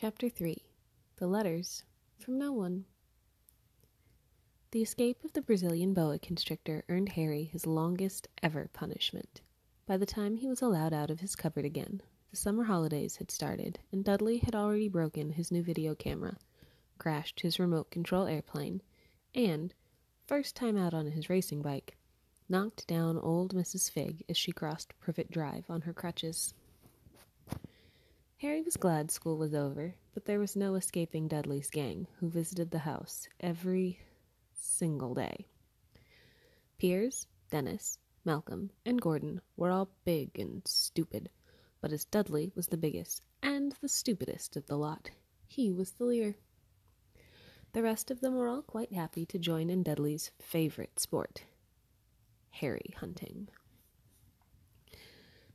Chapter 3 The Letters from No One. The escape of the Brazilian boa constrictor earned Harry his longest ever punishment. By the time he was allowed out of his cupboard again, the summer holidays had started, and Dudley had already broken his new video camera, crashed his remote control airplane, and, first time out on his racing bike, knocked down old Mrs. Figg as she crossed Privet Drive on her crutches. Harry was glad school was over, but there was no escaping Dudley's gang, who visited the house every single day. Piers, Dennis, Malcolm, and Gordon were all big and stupid, but as Dudley was the biggest and the stupidest of the lot, he was the leader. The rest of them were all quite happy to join in Dudley's favorite sport, Harry hunting.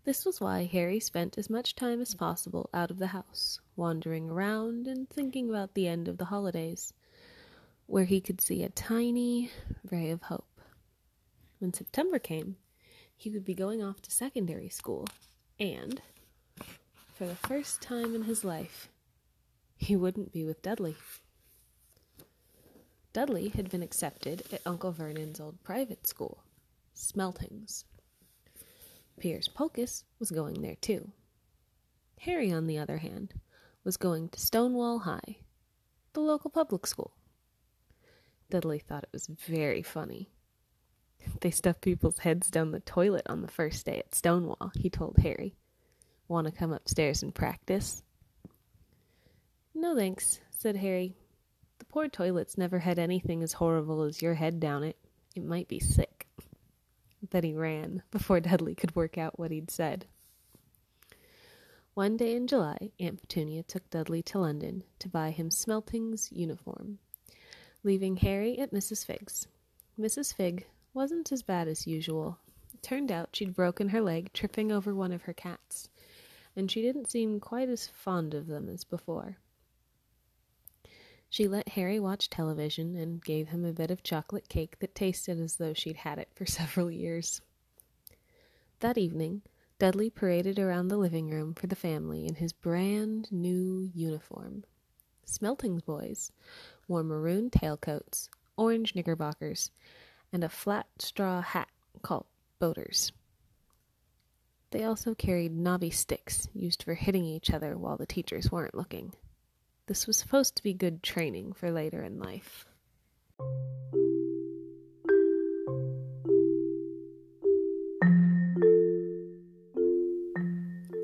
This was why Harry spent as much time as possible out of the house, wandering around and thinking about the end of the holidays, where he could see a tiny ray of hope. When September came, he would be going off to secondary school, and, for the first time in his life, he wouldn't be with Dudley. Dudley had been accepted at Uncle Vernon's old private school, Smeltings. Piers Polkiss was going there too. Harry, on the other hand, was going to Stonewall High, the local public school. Dudley thought it was very funny. They stuff people's heads down the toilet on the first day at Stonewall, he told Harry. Want to come upstairs and practice? No thanks, said Harry. The poor toilets never had anything as horrible as your head down it. It might be sick. Then he ran before Dudley could work out what he'd said. One day in July, Aunt Petunia took Dudley to London to buy him Smelting's uniform, leaving Harry at Mrs. Figg's. Mrs. Figg wasn't as bad as usual. It turned out she'd broken her leg tripping over one of her cats, and she didn't seem quite as fond of them as before. She let Harry watch television and gave him a bit of chocolate cake that tasted as though she'd had it for several years. That evening, Dudley paraded around the living room for the family in his brand new uniform. Smelting's boys wore maroon tailcoats, orange knickerbockers, and a flat straw hat called boaters. They also carried knobby sticks used for hitting each other while the teachers weren't looking. This was supposed to be good training for later in life.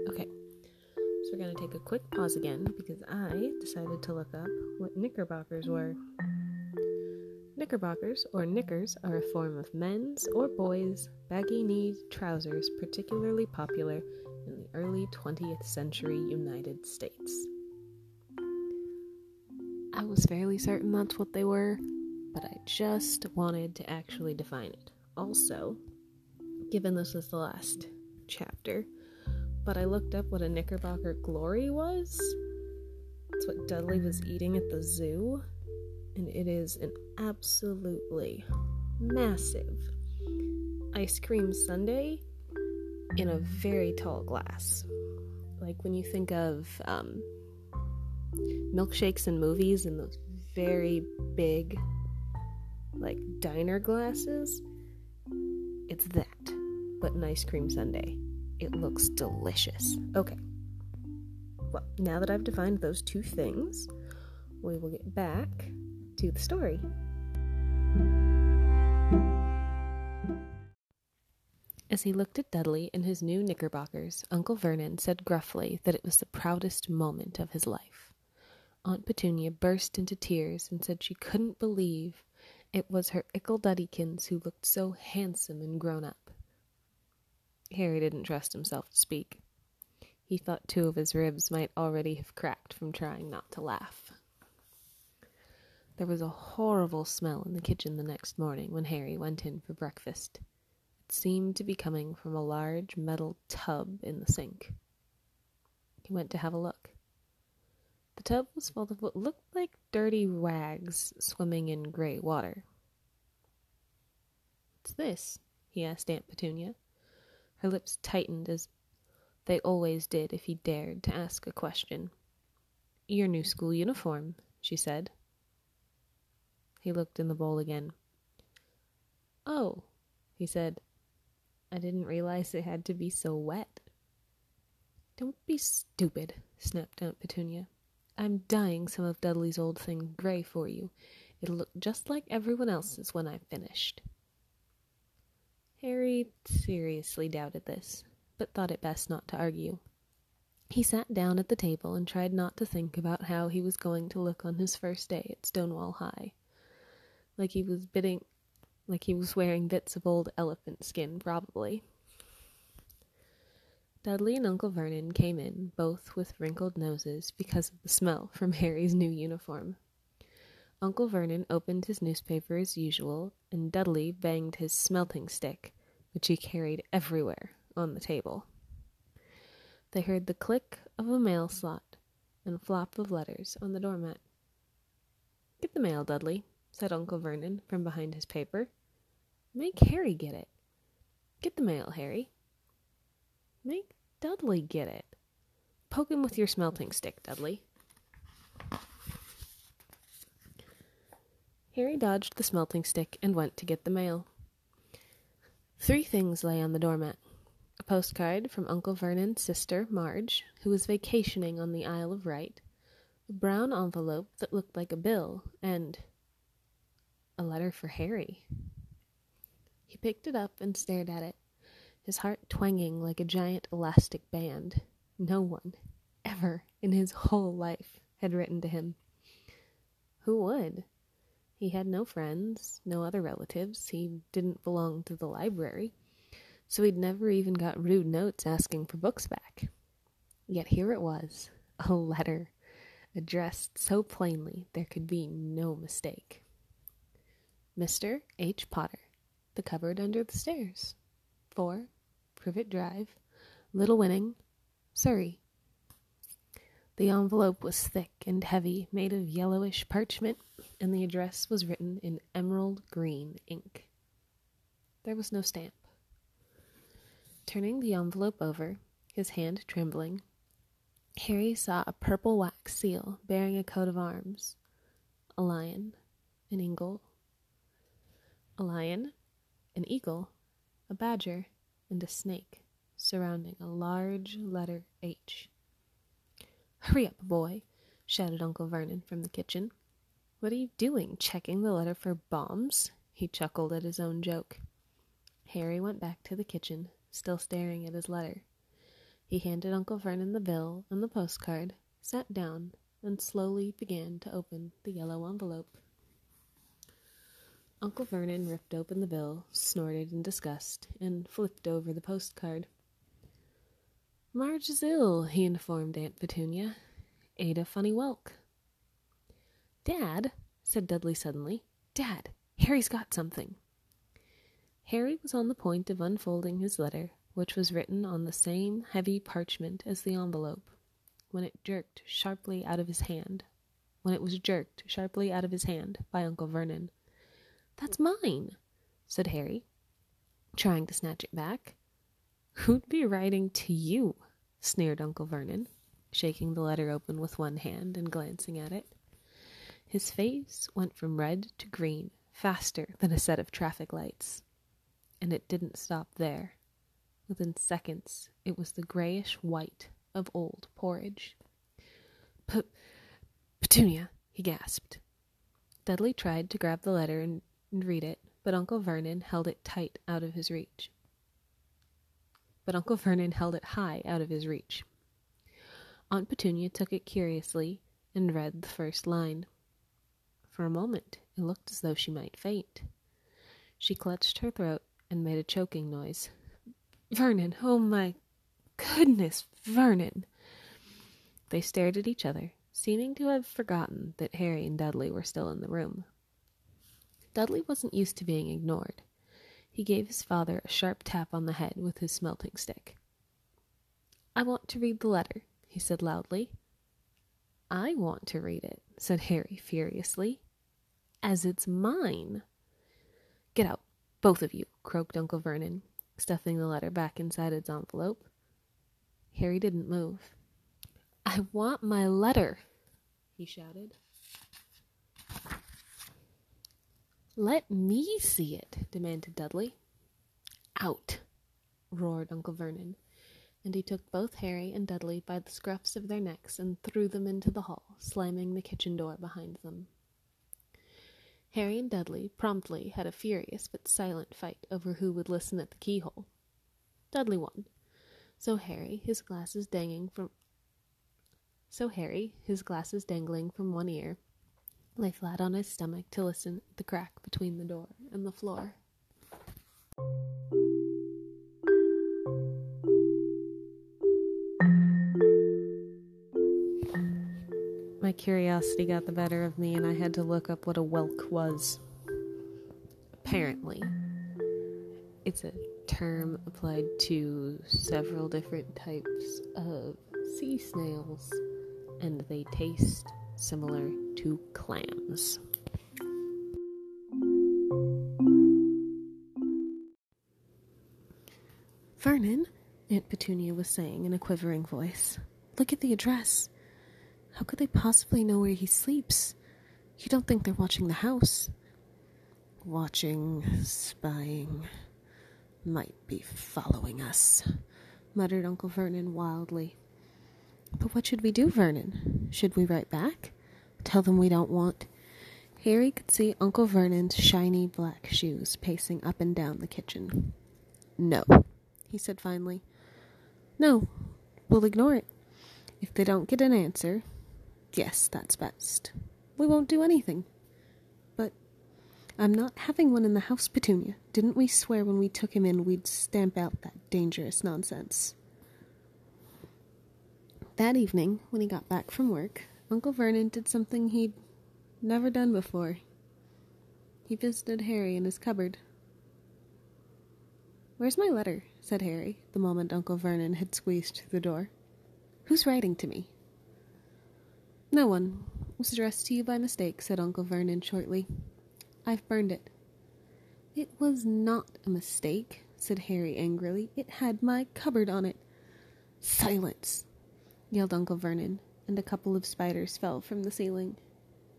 Okay, so we're going to take a quick pause again because I decided to look up what knickerbockers were. Knickerbockers, or knickers, are a form of men's or boys' baggy kneed trousers particularly popular in the early 20th century United States. I was fairly certain that's what they were, but I just wanted to actually define it. Also, given this is the last chapter, but I looked up what a Knickerbocker glory was. It's what Dudley was eating at the zoo, and it is an absolutely massive ice cream sundae in a very tall glass. Like when you think of um, milkshakes and movies in those very big, like diner glasses. It's that, but an ice cream sundae. It looks delicious. Okay. Well, now that I've defined those two things, we will get back to the story. As he looked at Dudley in his new knickerbockers, Uncle Vernon said gruffly that it was the proudest moment of his life. Aunt Petunia burst into tears and said she couldn't believe it was her Ickle Duddykins who looked so handsome and grown up. Harry didn't trust himself to speak. He thought two of his ribs might already have cracked from trying not to laugh. There was a horrible smell in the kitchen the next morning when Harry went in for breakfast. It seemed to be coming from a large metal tub in the sink. He went to have a look. The tub was full of what looked like dirty rags swimming in gray water. What's this? he asked Aunt Petunia. Her lips tightened as they always did if he dared to ask a question. Your new school uniform, she said. He looked in the bowl again. Oh, he said. I didn't realize it had to be so wet. Don't be stupid, snapped Aunt Petunia. I'm dyeing some of Dudley's old thing gray for you. It'll look just like everyone else's when I've finished. Harry seriously doubted this, but thought it best not to argue. He sat down at the table and tried not to think about how he was going to look on his first day at Stonewall High. Like he was bidding like he was wearing bits of old elephant skin, probably. Dudley and Uncle Vernon came in, both with wrinkled noses because of the smell from Harry's new uniform. Uncle Vernon opened his newspaper as usual, and Dudley banged his smelting stick, which he carried everywhere, on the table. They heard the click of a mail slot and flop of letters on the doormat. Get the mail, Dudley, said Uncle Vernon from behind his paper. Make Harry get it. Get the mail, Harry. Make Dudley get it. Poke him with your smelting stick, Dudley. Harry dodged the smelting stick and went to get the mail. Three things lay on the doormat a postcard from Uncle Vernon's sister, Marge, who was vacationing on the Isle of Wight, a brown envelope that looked like a bill, and a letter for Harry. He picked it up and stared at it, his heart twanging like a giant elastic band. No one, ever in his whole life, had written to him. Who would? He had no friends, no other relatives. He didn't belong to the library. So he'd never even got rude notes asking for books back. Yet here it was a letter, addressed so plainly there could be no mistake. Mr. H. Potter, The Cupboard Under the Stairs, 4, Privet Drive, Little Whinging, Surrey. The envelope was thick and heavy, made of yellowish parchment, and the address was written in emerald green ink. There was no stamp. Turning the envelope over, his hand trembling, Harry saw a purple wax seal bearing a coat of arms a lion, an eagle, a lion, an eagle, a badger, and a snake surrounding a large letter H. Hurry up, boy, shouted Uncle Vernon from the kitchen. What are you doing, checking the letter for bombs? He chuckled at his own joke. Harry went back to the kitchen, still staring at his letter. He handed Uncle Vernon the bill and the postcard, sat down, and slowly began to open the yellow envelope. Uncle Vernon ripped open the bill, snorted in disgust, and flipped over the postcard. Marge is ill, he informed Aunt Petunia. Ate a funny whelk. Dad, said Dudley suddenly. Dad, Harry's got something. Harry was on the point of unfolding his letter, which was written on the same heavy parchment as the envelope, when it jerked sharply out of his hand. When it was jerked sharply out of his hand by Uncle Vernon. That's mine, said Harry, trying to snatch it back. Who'd be writing to you? sneered Uncle Vernon, shaking the letter open with one hand and glancing at it. His face went from red to green faster than a set of traffic lights. And it didn't stop there. Within seconds, it was the grayish white of old porridge. P- Petunia, he gasped. Dudley tried to grab the letter and, and read it, but Uncle Vernon held it tight out of his reach but Uncle Vernon held it high out of his reach. Aunt Petunia took it curiously and read the first line. For a moment, it looked as though she might faint. She clutched her throat and made a choking noise. Vernon, oh my goodness, Vernon! They stared at each other, seeming to have forgotten that Harry and Dudley were still in the room. Dudley wasn't used to being ignored. He gave his father a sharp tap on the head with his smelting stick. I want to read the letter, he said loudly. I want to read it, said Harry furiously, as it's mine. Get out, both of you, croaked Uncle Vernon, stuffing the letter back inside its envelope. Harry didn't move. I want my letter, he shouted. Let me see it, demanded Dudley. Out, roared Uncle Vernon, and he took both Harry and Dudley by the scruffs of their necks and threw them into the hall, slamming the kitchen door behind them. Harry and Dudley promptly had a furious but silent fight over who would listen at the keyhole. Dudley won, so Harry, his glasses dangling from so Harry, his glasses dangling from one ear, lay flat on his stomach to listen at the crack between the door and the floor. My curiosity got the better of me, and I had to look up what a whelk was. Apparently, it's a term applied to several different types of sea snails, and they taste similar to clams. Vernon, Aunt Petunia was saying in a quivering voice, look at the address. How could they possibly know where he sleeps? You don't think they're watching the house? Watching, spying, might be following us, muttered Uncle Vernon wildly. But what should we do, Vernon? Should we write back? Tell them we don't want. Harry could see Uncle Vernon's shiny black shoes pacing up and down the kitchen. No, he said finally. No, we'll ignore it. If they don't get an answer, yes, that's best. We won't do anything. But I'm not having one in the house, Petunia. Didn't we swear when we took him in we'd stamp out that dangerous nonsense? That evening, when he got back from work, Uncle Vernon did something he'd never done before. He visited Harry in his cupboard. Where's my letter? said Harry, the moment Uncle Vernon had squeezed through the door. Who's writing to me? No one. It was addressed to you by mistake, said Uncle Vernon shortly. I've burned it. It was not a mistake, said Harry angrily. It had my cupboard on it. Silence, yelled Uncle Vernon, and a couple of spiders fell from the ceiling.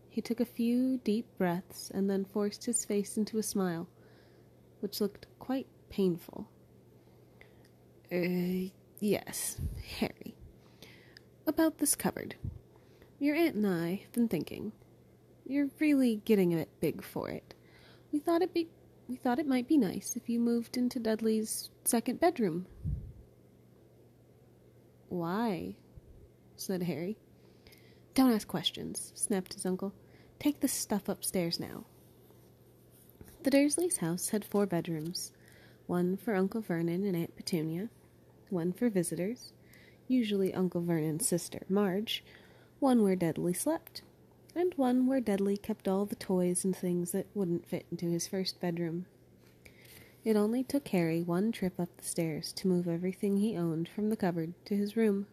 He took a few deep breaths and then forced his face into a smile, which looked quite painful. Er, yes, Harry. About this cupboard. Your aunt and I have been thinking. You're really getting a bit big for it. We thought it be we thought it might be nice if you moved into Dudley's second bedroom. Why? Said Harry. Don't ask questions, snapped his uncle. Take the stuff upstairs now. The Dursleys' house had four bedrooms one for Uncle Vernon and Aunt Petunia, one for visitors, usually Uncle Vernon's sister, Marge, one where Dudley slept, and one where Dudley kept all the toys and things that wouldn't fit into his first bedroom. It only took Harry one trip up the stairs to move everything he owned from the cupboard to his room.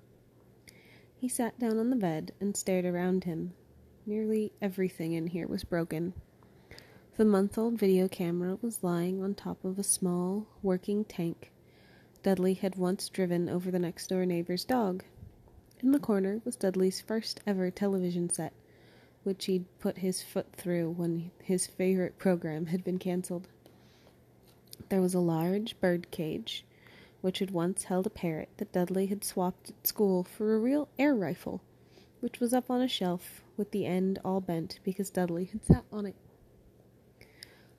He sat down on the bed and stared around him. Nearly everything in here was broken. The month old video camera was lying on top of a small, working tank Dudley had once driven over the next door neighbor's dog. In the corner was Dudley's first ever television set, which he'd put his foot through when his favorite program had been cancelled. There was a large bird cage, which had once held a parrot that Dudley had swapped at school for a real air rifle, which was up on a shelf with the end all bent because Dudley had sat on it.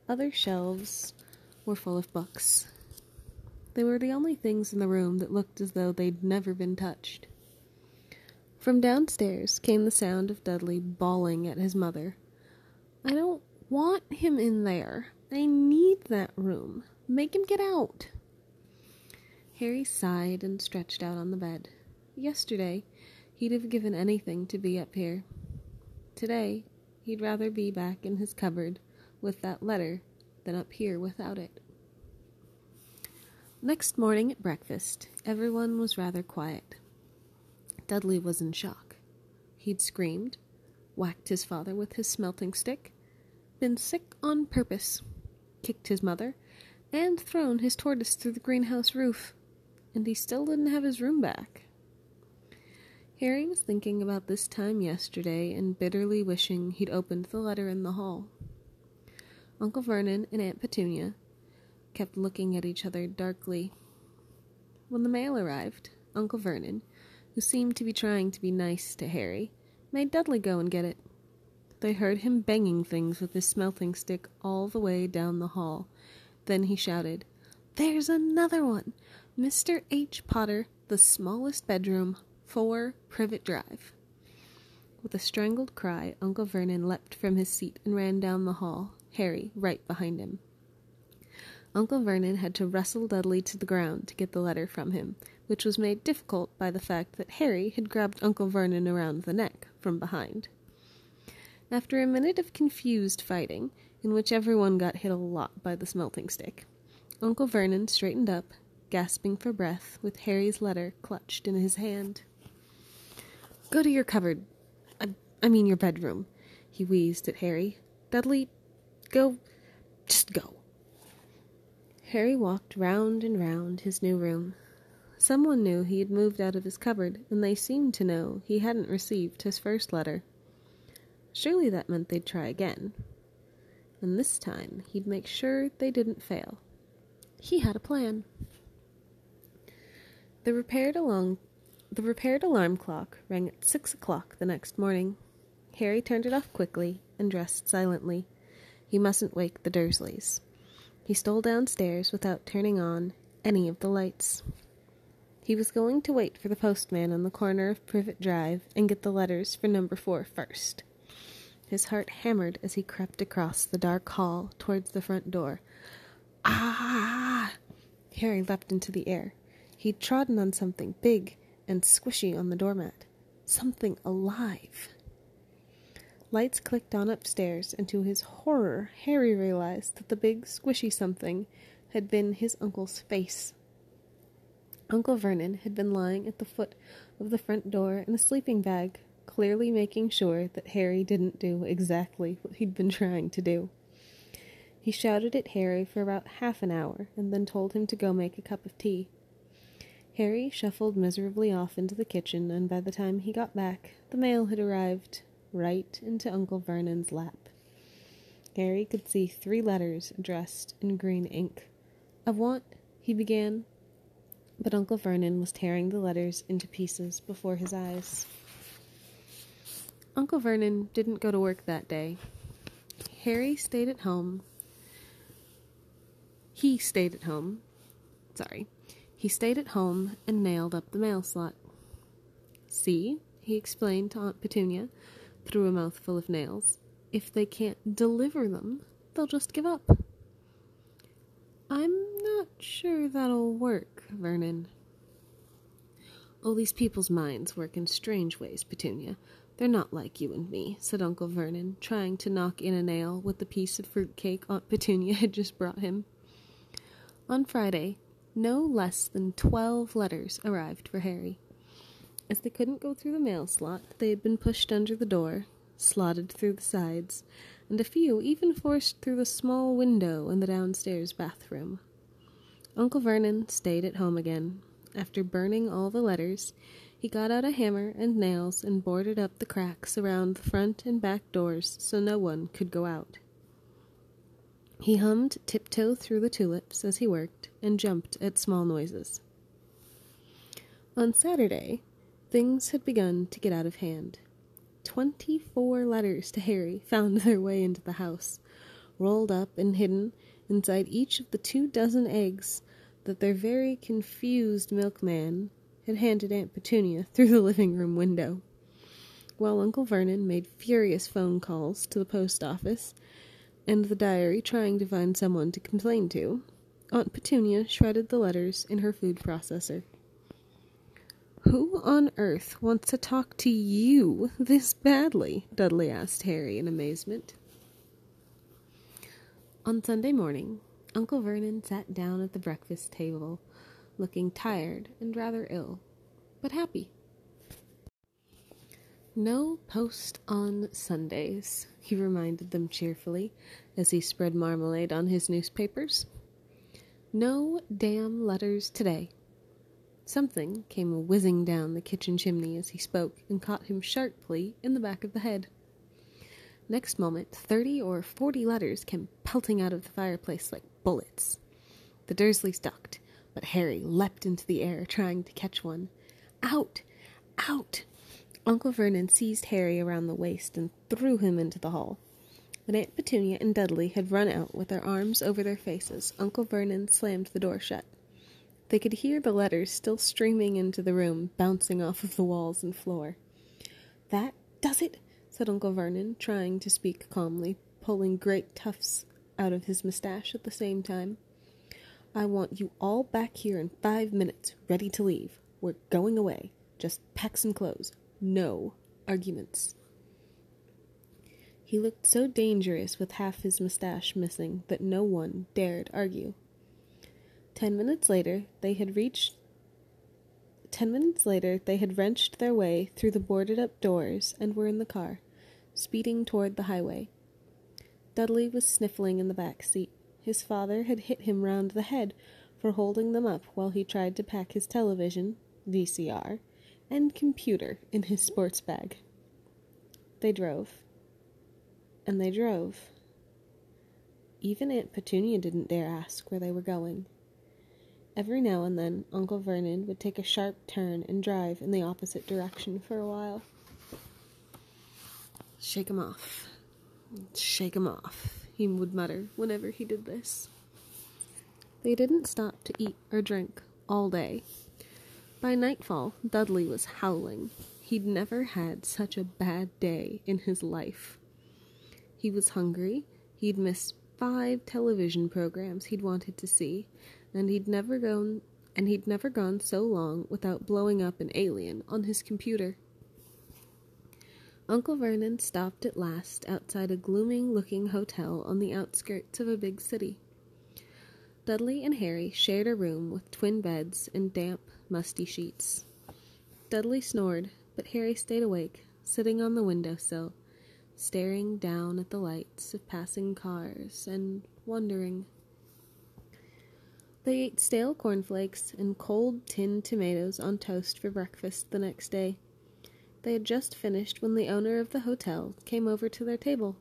Other shelves were full of books. They were the only things in the room that looked as though they'd never been touched. From downstairs came the sound of Dudley bawling at his mother. I don't want him in there. I need that room. Make him get out. Harry sighed and stretched out on the bed. Yesterday, he'd have given anything to be up here. Today, he'd rather be back in his cupboard with that letter than up here without it. Next morning at breakfast, everyone was rather quiet. Dudley was in shock. He'd screamed, whacked his father with his smelting stick, been sick on purpose, kicked his mother, and thrown his tortoise through the greenhouse roof and he still didn't have his room back. Harry was thinking about this time yesterday and bitterly wishing he'd opened the letter in the hall. Uncle Vernon and Aunt Petunia kept looking at each other darkly. When the mail arrived, Uncle Vernon, who seemed to be trying to be nice to Harry, made Dudley go and get it. They heard him banging things with his smelting stick all the way down the hall. Then he shouted, There's another one! Mr. H. Potter, the smallest bedroom, 4 Privet Drive. With a strangled cry, Uncle Vernon leapt from his seat and ran down the hall, Harry right behind him. Uncle Vernon had to wrestle Dudley to the ground to get the letter from him, which was made difficult by the fact that Harry had grabbed Uncle Vernon around the neck from behind. After a minute of confused fighting, in which everyone got hit a lot by the smelting stick, Uncle Vernon straightened up, gasping for breath, with Harry's letter clutched in his hand. Go to your cupboard. I, I mean your bedroom, he wheezed at Harry. Dudley, go. Just go. Harry walked round and round his new room. Someone knew he had moved out of his cupboard, and they seemed to know he hadn't received his first letter. Surely that meant they'd try again. And this time he'd make sure they didn't fail. He had a plan. The repaired along the repaired alarm clock rang at six o'clock the next morning. Harry turned it off quickly and dressed silently. He mustn't wake the Dursleys. He stole downstairs without turning on any of the lights. He was going to wait for the postman on the corner of Privet Drive and get the letters for number four first. His heart hammered as he crept across the dark hall towards the front door. Ah! Harry leapt into the air. He'd trodden on something big and squishy on the doormat. Something alive. Lights clicked on upstairs, and to his horror, Harry realized that the big squishy something had been his uncle's face. Uncle Vernon had been lying at the foot of the front door in a sleeping bag, clearly making sure that Harry didn't do exactly what he'd been trying to do. He shouted at Harry for about half an hour and then told him to go make a cup of tea. Harry shuffled miserably off into the kitchen, and by the time he got back, the mail had arrived right into Uncle Vernon's lap. Harry could see three letters addressed in green ink. I want, he began, but Uncle Vernon was tearing the letters into pieces before his eyes. Uncle Vernon didn't go to work that day. Harry stayed at home. He stayed at home. Sorry. He stayed at home and nailed up the mail slot. See, he explained to Aunt Petunia through a mouthful of nails, if they can't deliver them, they'll just give up. I'm not sure that'll work, Vernon. Oh, these people's minds work in strange ways, Petunia. They're not like you and me, said Uncle Vernon, trying to knock in a nail with the piece of fruit cake Aunt Petunia had just brought him. On Friday, no less than twelve letters arrived for Harry. As they couldn't go through the mail slot, they had been pushed under the door, slotted through the sides, and a few even forced through the small window in the downstairs bathroom. Uncle Vernon stayed at home again. After burning all the letters, he got out a hammer and nails and boarded up the cracks around the front and back doors so no one could go out. He hummed Tiptoe Through the Tulips as he worked and jumped at small noises. On Saturday, things had begun to get out of hand. Twenty four letters to Harry found their way into the house, rolled up and hidden inside each of the two dozen eggs that their very confused milkman had handed Aunt Petunia through the living room window. While Uncle Vernon made furious phone calls to the post office and the diary trying to find someone to complain to, Aunt Petunia shredded the letters in her food processor. Who on earth wants to talk to you this badly? Dudley asked Harry in amazement. On Sunday morning, Uncle Vernon sat down at the breakfast table, looking tired and rather ill, but happy. No post on Sundays, he reminded them cheerfully as he spread marmalade on his newspapers. No damn letters today. Something came whizzing down the kitchen chimney as he spoke and caught him sharply in the back of the head. Next moment, thirty or forty letters came pelting out of the fireplace like bullets. The Dursleys ducked, but Harry leapt into the air, trying to catch one. Out! Out! Uncle Vernon seized Harry around the waist and threw him into the hall. When Aunt Petunia and Dudley had run out with their arms over their faces, Uncle Vernon slammed the door shut. They could hear the letters still streaming into the room, bouncing off of the walls and floor. That does it, said Uncle Vernon, trying to speak calmly, pulling great tufts out of his mustache at the same time. I want you all back here in five minutes, ready to leave. We're going away. Just pack some clothes. No arguments. He looked so dangerous with half his mustache missing that no one dared argue. Ten minutes later, they had reached. Ten minutes later, they had wrenched their way through the boarded up doors and were in the car, speeding toward the highway. Dudley was sniffling in the back seat. His father had hit him round the head for holding them up while he tried to pack his television, VCR, and computer in his sports bag. They drove. And they drove. Even Aunt Petunia didn't dare ask where they were going. Every now and then, Uncle Vernon would take a sharp turn and drive in the opposite direction for a while. Shake 'em off. Shake 'em off, he would mutter whenever he did this. They didn't stop to eat or drink all day. By nightfall, Dudley was howling. He'd never had such a bad day in his life. He was hungry. He'd missed five television programs he'd wanted to see, and he'd never gone and he'd never gone so long without blowing up an alien on his computer. Uncle Vernon stopped at last outside a glooming looking hotel on the outskirts of a big city. Dudley and Harry shared a room with twin beds and damp, musty sheets. Dudley snored, but Harry stayed awake, sitting on the window sill, staring down at the lights of passing cars and wondering. They ate stale cornflakes and cold tinned tomatoes on toast for breakfast the next day. They had just finished when the owner of the hotel came over to their table.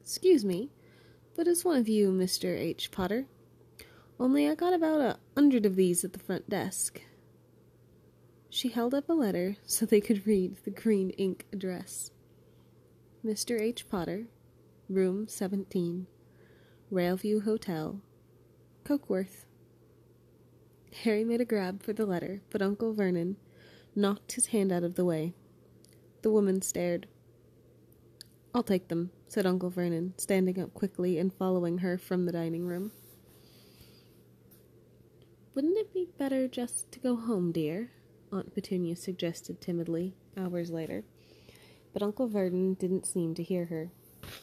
Excuse me, but is one of you Mr. H. Potter? Only I got about a hundred of these at the front desk. She held up a letter so they could read the green ink address. Mr. H. Potter, Room 17, Railview Hotel, Cokeworth. Harry made a grab for the letter, but Uncle Vernon knocked his hand out of the way. The woman stared. I'll take them, said Uncle Vernon, standing up quickly and following her from the dining room. Wouldn't it be better just to go home, dear? Aunt Petunia suggested timidly, hours later. But Uncle Vernon didn't seem to hear her.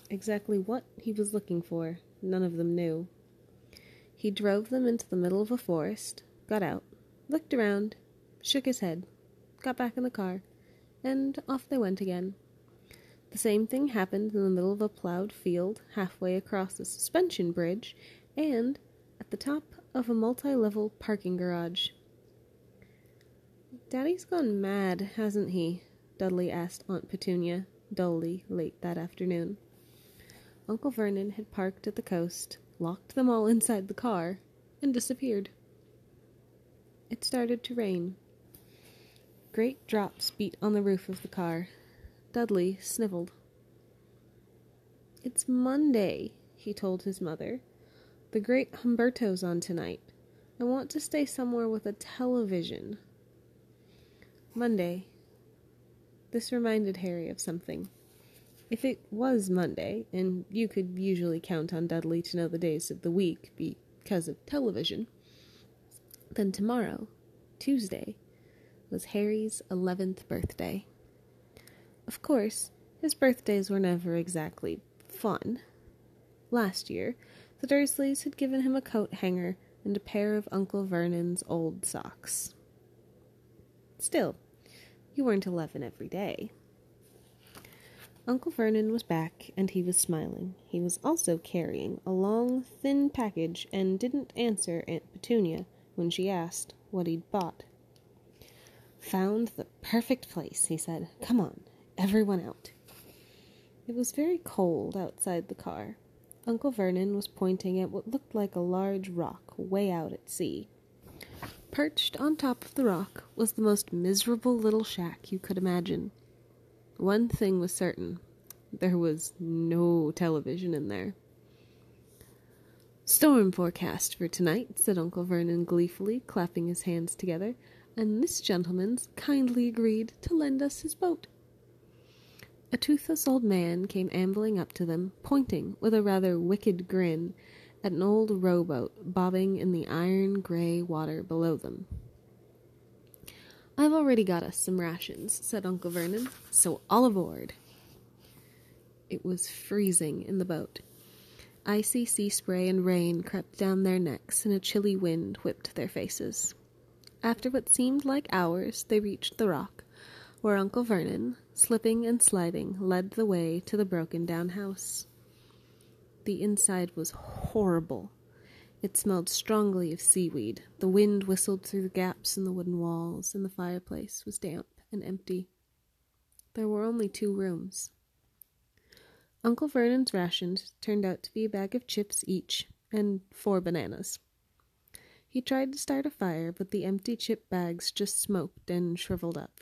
Exactly what he was looking for, none of them knew. He drove them into the middle of a forest, got out, looked around, shook his head, got back in the car, and off they went again. The same thing happened in the middle of a plowed field, halfway across a suspension bridge, and at the top of a multi level parking garage. Daddy's gone mad, hasn't he? Dudley asked Aunt Petunia, dully, late that afternoon. Uncle Vernon had parked at the coast, locked them all inside the car, and disappeared. It started to rain. Great drops beat on the roof of the car. Dudley sniveled. It's Monday, he told his mother. The great Humberto's on tonight. I want to stay somewhere with a television. Monday. This reminded Harry of something. If it was Monday, and you could usually count on Dudley to know the days of the week because of television, then tomorrow, Tuesday, was Harry's 11th birthday. Of course, his birthdays were never exactly fun. Last year, the Dursleys had given him a coat hanger and a pair of Uncle Vernon's old socks. Still, you weren't eleven every day. Uncle Vernon was back, and he was smiling. He was also carrying a long, thin package and didn't answer Aunt Petunia when she asked what he'd bought. Found the perfect place, he said. Come on, everyone out. It was very cold outside the car. Uncle Vernon was pointing at what looked like a large rock way out at sea. Perched on top of the rock was the most miserable little shack you could imagine. One thing was certain there was no television in there. Storm forecast for tonight, said Uncle Vernon gleefully, clapping his hands together, and this gentleman's kindly agreed to lend us his boat. A toothless old man came ambling up to them, pointing with a rather wicked grin at an old rowboat bobbing in the iron gray water below them. I've already got us some rations, said Uncle Vernon, so all aboard. It was freezing in the boat. Icy sea spray and rain crept down their necks, and a chilly wind whipped their faces. After what seemed like hours, they reached the rock, where Uncle Vernon, slipping and sliding, led the way to the broken down house. The inside was horrible. It smelled strongly of seaweed. The wind whistled through the gaps in the wooden walls, and the fireplace was damp and empty. There were only two rooms. Uncle Vernon's rations turned out to be a bag of chips each and four bananas. He tried to start a fire, but the empty chip bags just smoked and shriveled up.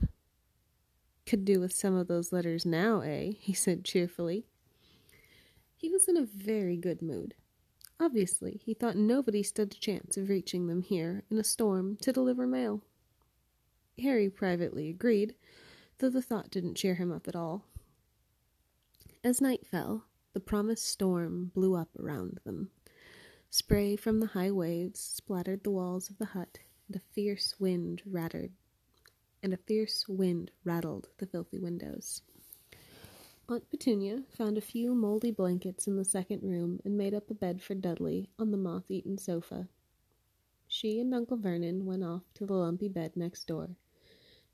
Could do with some of those letters now, eh? he said cheerfully. He was in a very good mood. Obviously, he thought nobody stood a chance of reaching them here in a storm to deliver mail. Harry privately agreed, though the thought didn't cheer him up at all. As night fell, the promised storm blew up around them. Spray from the high waves splattered the walls of the hut, and a fierce wind rattled and a fierce wind rattled the filthy windows. Aunt Petunia found a few moldy blankets in the second room and made up a bed for Dudley on the moth eaten sofa. She and Uncle Vernon went off to the lumpy bed next door,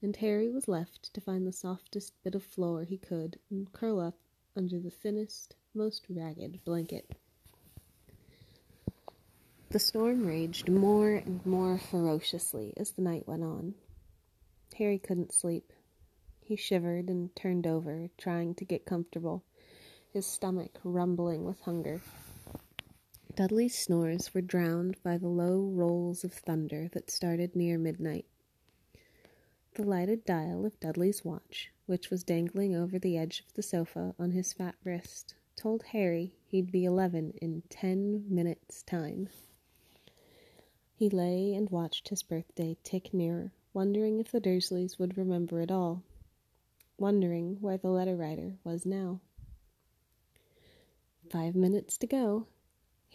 and Harry was left to find the softest bit of floor he could and curl up under the thinnest, most ragged blanket. The storm raged more and more ferociously as the night went on. Harry couldn't sleep. He shivered and turned over, trying to get comfortable, his stomach rumbling with hunger. Dudley's snores were drowned by the low rolls of thunder that started near midnight. The lighted dial of Dudley's watch, which was dangling over the edge of the sofa on his fat wrist, told Harry he'd be eleven in ten minutes' time. He lay and watched his birthday tick nearer wondering if the Dursleys would remember it all, wondering where the letter writer was now. Five minutes to go.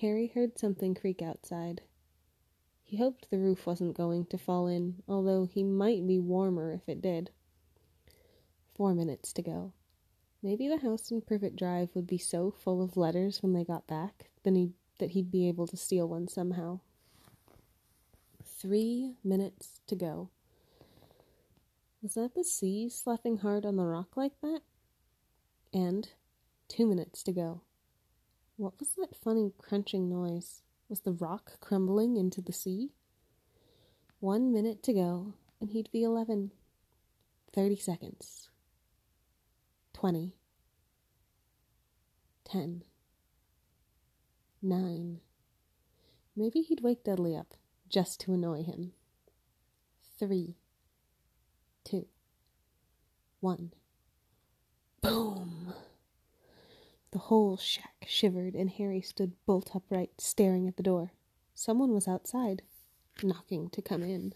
Harry heard something creak outside. He hoped the roof wasn't going to fall in, although he might be warmer if it did. Four minutes to go. Maybe the house in Privet Drive would be so full of letters when they got back then he, that he'd be able to steal one somehow. Three minutes to go. Was that the sea slapping hard on the rock like that? And two minutes to go. What was that funny crunching noise? Was the rock crumbling into the sea? One minute to go, and he'd be eleven. Thirty seconds. Twenty. Ten. Nine. Maybe he'd wake Dudley up just to annoy him. Three two, one. Boom! The whole shack shivered, and Harry stood bolt upright, staring at the door. Someone was outside, knocking to come in.